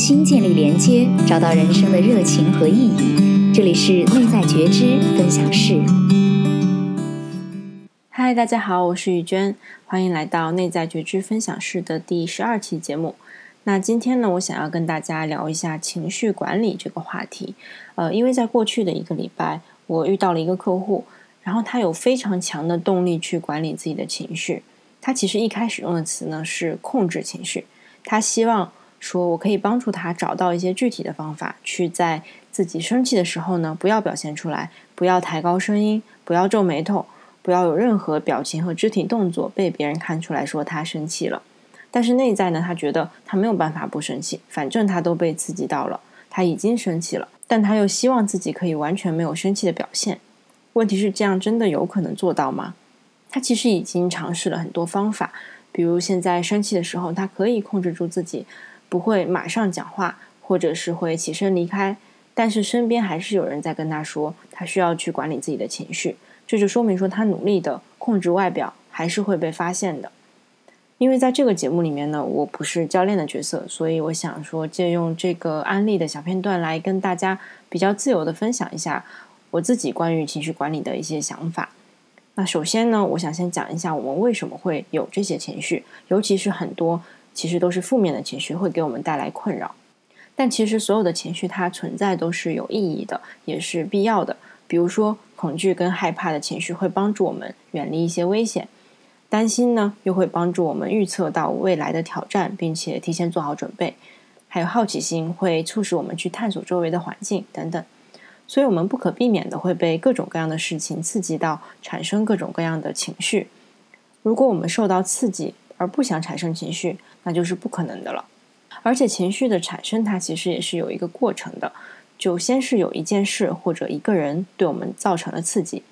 心建立连接，找到人生的热情和意义。这里是内在觉知分享室。嗨，大家好，我是雨娟，欢迎来到内在觉知分享室的第十二期节目。那今天呢，我想要跟大家聊一下情绪管理这个话题。呃，因为在过去的一个礼拜，我遇到了一个客户，然后他有非常强的动力去管理自己的情绪。他其实一开始用的词呢是控制情绪，他希望说我可以帮助他找到一些具体的方法，去在自己生气的时候呢不要表现出来，不要抬高声音，不要皱眉头，不要有任何表情和肢体动作被别人看出来说他生气了。但是内在呢，他觉得他没有办法不生气，反正他都被刺激到了，他已经生气了，但他又希望自己可以完全没有生气的表现。问题是这样真的有可能做到吗？他其实已经尝试了很多方法，比如现在生气的时候，他可以控制住自己，不会马上讲话，或者是会起身离开。但是身边还是有人在跟他说，他需要去管理自己的情绪。这就说明说，他努力的控制外表，还是会被发现的。因为在这个节目里面呢，我不是教练的角色，所以我想说，借用这个案例的小片段来跟大家比较自由的分享一下我自己关于情绪管理的一些想法。那首先呢，我想先讲一下我们为什么会有这些情绪，尤其是很多其实都是负面的情绪，会给我们带来困扰。但其实所有的情绪它存在都是有意义的，也是必要的。比如说恐惧跟害怕的情绪会帮助我们远离一些危险，担心呢又会帮助我们预测到未来的挑战，并且提前做好准备。还有好奇心会促使我们去探索周围的环境等等。所以，我们不可避免的会被各种各样的事情刺激到，产生各种各样的情绪。如果我们受到刺激而不想产生情绪，那就是不可能的了。而且，情绪的产生它其实也是有一个过程的。就先是有一件事或者一个人对我们造成了刺激，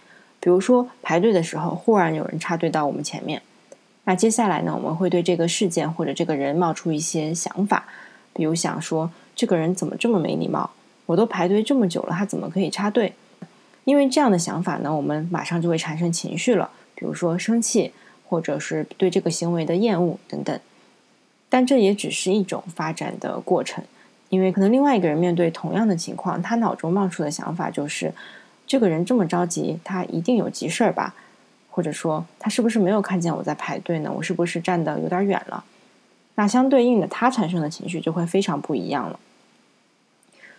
比如说排队的时候，忽然有人插队到我们前面。那接下来呢，我们会对这个事件或者这个人冒出一些想法，比如想说这个人怎么这么没礼貌。我都排队这么久了，他怎么可以插队？因为这样的想法呢，我们马上就会产生情绪了，比如说生气，或者是对这个行为的厌恶等等。但这也只是一种发展的过程，因为可能另外一个人面对同样的情况，他脑中冒出的想法就是：这个人这么着急，他一定有急事儿吧？或者说，他是不是没有看见我在排队呢？我是不是站的有点远了？那相对应的，他产生的情绪就会非常不一样了。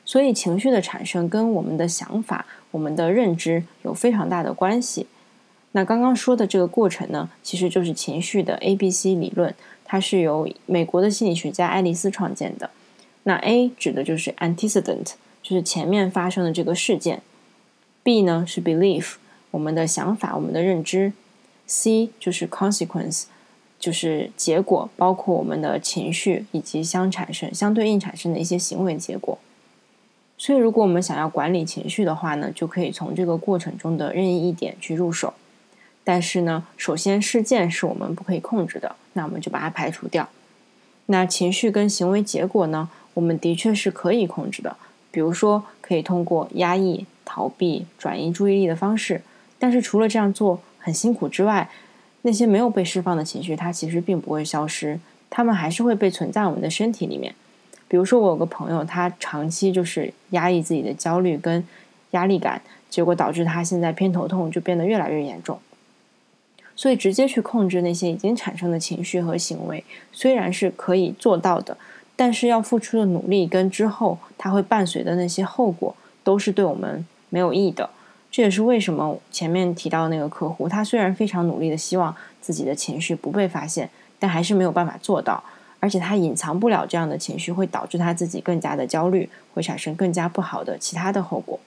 所以，情绪的产生跟我们的想法、我们的认知有非常大的关系。那刚刚说的这个过程呢，其实就是情绪的 A B C 理论，它是由美国的心理学家爱丽丝创建的。那 A 指的就是 antecedent，就是前面发生的这个事件；B 呢是 belief，我们的想法、我们的认知；C 就是 consequence，就是结果，包括我们的情绪以及相产生、相对应产生的一些行为结果。所以，如果我们想要管理情绪的话呢，就可以从这个过程中的任意一点去入手。但是呢，首先事件是我们不可以控制的，那我们就把它排除掉。那情绪跟行为结果呢，我们的确是可以控制的。比如说，可以通过压抑、逃避、转移注意力的方式。但是，除了这样做很辛苦之外，那些没有被释放的情绪，它其实并不会消失，它们还是会被存在我们的身体里面。比如说，我有个朋友，他长期就是压抑自己的焦虑跟压力感，结果导致他现在偏头痛就变得越来越严重。所以，直接去控制那些已经产生的情绪和行为，虽然是可以做到的，但是要付出的努力跟之后它会伴随的那些后果，都是对我们没有益的。这也是为什么前面提到的那个客户，他虽然非常努力的希望自己的情绪不被发现，但还是没有办法做到。而且他隐藏不了这样的情绪，会导致他自己更加的焦虑，会产生更加不好的其他的后果。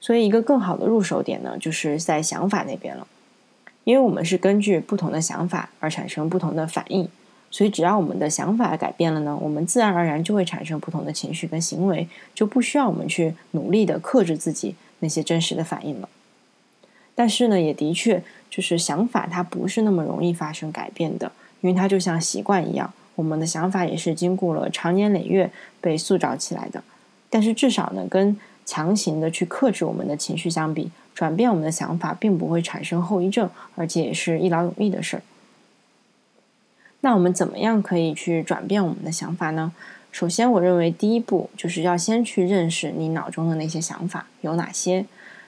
所以，一个更好的入手点呢，就是在想法那边了。因为我们是根据不同的想法而产生不同的反应，所以只要我们的想法改变了呢，我们自然而然就会产生不同的情绪跟行为，就不需要我们去努力的克制自己那些真实的反应了。但是呢，也的确就是想法它不是那么容易发生改变的，因为它就像习惯一样。我们的想法也是经过了长年累月被塑造起来的，但是至少呢，跟强行的去克制我们的情绪相比，转变我们的想法并不会产生后遗症，而且也是一劳永逸的事儿。那我们怎么样可以去转变我们的想法呢？首先，我认为第一步就是要先去认识你脑中的那些想法有哪些，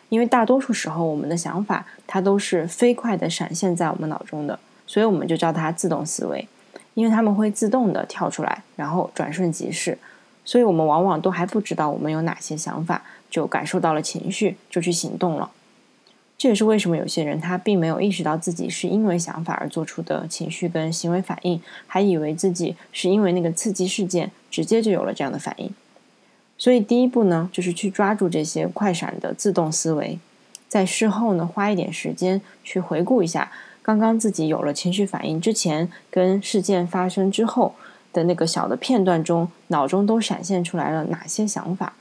因为大多数时候我们的想法它都是飞快的闪现在我们脑中的，所以我们就叫它自动思维，因为他们会自动的跳出来，然后转瞬即逝，所以我们往往都还不知道我们有哪些想法，就感受到了情绪，就去行动了。这也是为什么有些人他并没有意识到自己是因为想法而做出的情绪跟行为反应，还以为自己是因为那个刺激事件直接就有了这样的反应。所以第一步呢，就是去抓住这些快闪的自动思维，在事后呢花一点时间去回顾一下刚刚自己有了情绪反应之前跟事件发生之后的那个小的片段中，脑中都闪现出来了哪些想法。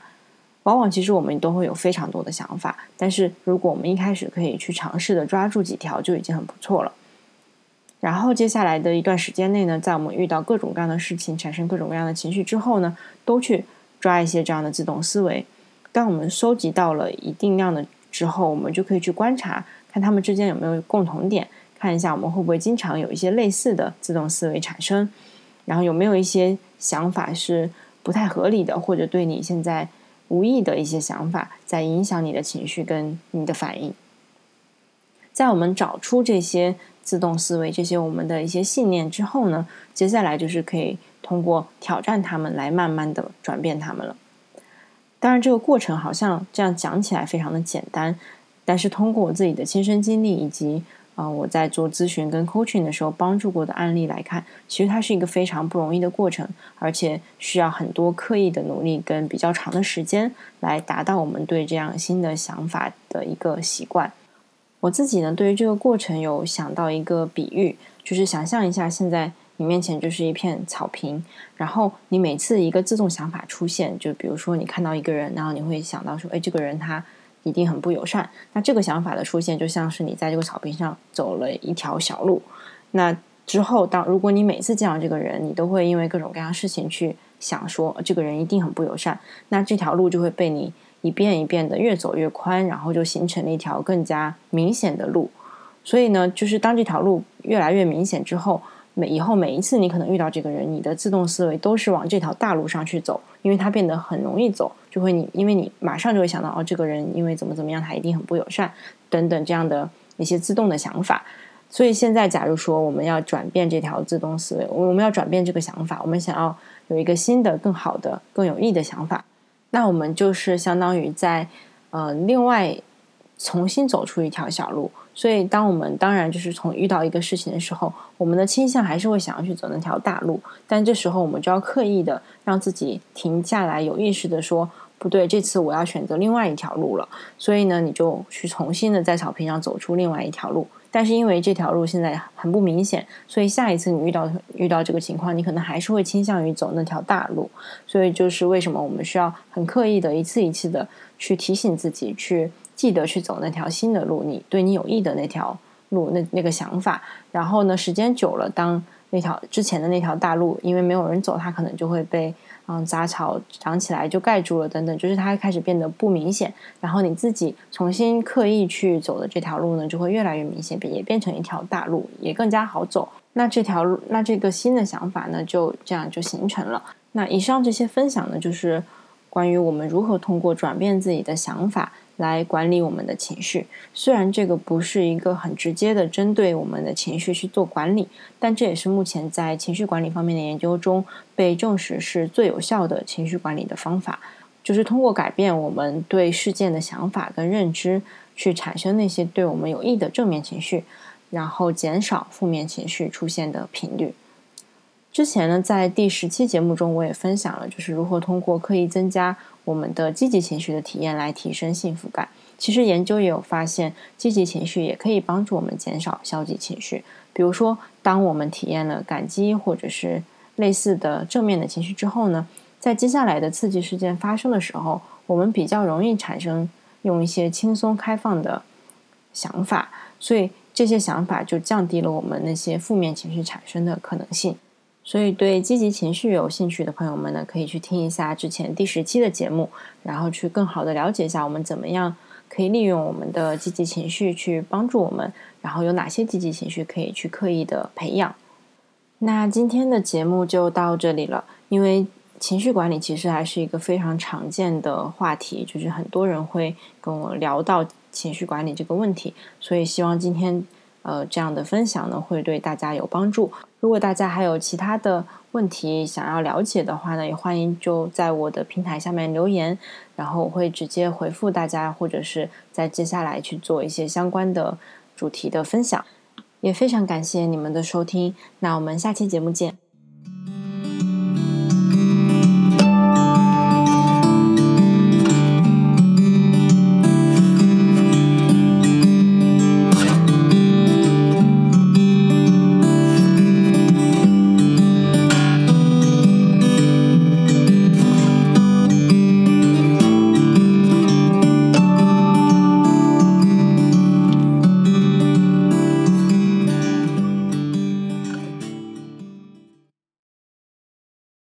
往往其实我们都会有非常多的想法，但是如果我们一开始可以去尝试的抓住几条，就已经很不错了。然后接下来的一段时间内呢，在我们遇到各种各样的事情，产生各种各样的情绪之后呢，都去抓一些这样的自动思维。当我们收集到了一定量的之后，我们就可以去观察，看他们之间有没有共同点，看一下我们会不会经常有一些类似的自动思维产生，然后有没有一些想法是不太合理的，或者对你现在。无意的一些想法在影响你的情绪跟你的反应。在我们找出这些自动思维、这些我们的一些信念之后呢，接下来就是可以通过挑战他们来慢慢的转变他们了。当然，这个过程好像这样讲起来非常的简单，但是通过我自己的亲身经历以及。啊，我在做咨询跟 coaching 的时候，帮助过的案例来看，其实它是一个非常不容易的过程，而且需要很多刻意的努力跟比较长的时间来达到我们对这样新的想法的一个习惯。我自己呢，对于这个过程有想到一个比喻，就是想象一下，现在你面前就是一片草坪，然后你每次一个自动想法出现，就比如说你看到一个人，然后你会想到说，哎，这个人他。一定很不友善。那这个想法的出现，就像是你在这个草坪上走了一条小路。那之后，当如果你每次见到这个人，你都会因为各种各样事情去想说，这个人一定很不友善。那这条路就会被你一遍一遍的越走越宽，然后就形成了一条更加明显的路。所以呢，就是当这条路越来越明显之后。每以后每一次你可能遇到这个人，你的自动思维都是往这条大路上去走，因为它变得很容易走，就会你因为你马上就会想到哦，这个人因为怎么怎么样，他一定很不友善等等这样的一些自动的想法。所以现在，假如说我们要转变这条自动思维，我们要转变这个想法，我们想要有一个新的、更好的、更有益的想法，那我们就是相当于在呃另外重新走出一条小路。所以，当我们当然就是从遇到一个事情的时候，我们的倾向还是会想要去走那条大路，但这时候我们就要刻意的让自己停下来，有意识的说不对，这次我要选择另外一条路了。所以呢，你就去重新的在草坪上走出另外一条路。但是因为这条路现在很不明显，所以下一次你遇到遇到这个情况，你可能还是会倾向于走那条大路。所以就是为什么我们需要很刻意的一次一次的去提醒自己去。记得去走那条新的路，你对你有益的那条路，那那个想法。然后呢，时间久了，当那条之前的那条大路，因为没有人走，它可能就会被嗯杂草长起来就盖住了，等等，就是它开始变得不明显。然后你自己重新刻意去走的这条路呢，就会越来越明显，也变成一条大路，也更加好走。那这条路，那这个新的想法呢，就这样就形成了。那以上这些分享呢，就是关于我们如何通过转变自己的想法。来管理我们的情绪，虽然这个不是一个很直接的针对我们的情绪去做管理，但这也是目前在情绪管理方面的研究中被证实是最有效的情绪管理的方法，就是通过改变我们对事件的想法跟认知，去产生那些对我们有益的正面情绪，然后减少负面情绪出现的频率。之前呢，在第十期节目中，我也分享了，就是如何通过刻意增加我们的积极情绪的体验来提升幸福感。其实研究也有发现，积极情绪也可以帮助我们减少消极情绪。比如说，当我们体验了感激或者是类似的正面的情绪之后呢，在接下来的刺激事件发生的时候，我们比较容易产生用一些轻松开放的想法，所以这些想法就降低了我们那些负面情绪产生的可能性。所以，对积极情绪有兴趣的朋友们呢，可以去听一下之前第十期的节目，然后去更好的了解一下我们怎么样可以利用我们的积极情绪去帮助我们，然后有哪些积极情绪可以去刻意的培养。那今天的节目就到这里了，因为情绪管理其实还是一个非常常见的话题，就是很多人会跟我聊到情绪管理这个问题，所以希望今天呃这样的分享呢会对大家有帮助。如果大家还有其他的问题想要了解的话呢，也欢迎就在我的平台下面留言，然后我会直接回复大家，或者是在接下来去做一些相关的主题的分享。也非常感谢你们的收听，那我们下期节目见。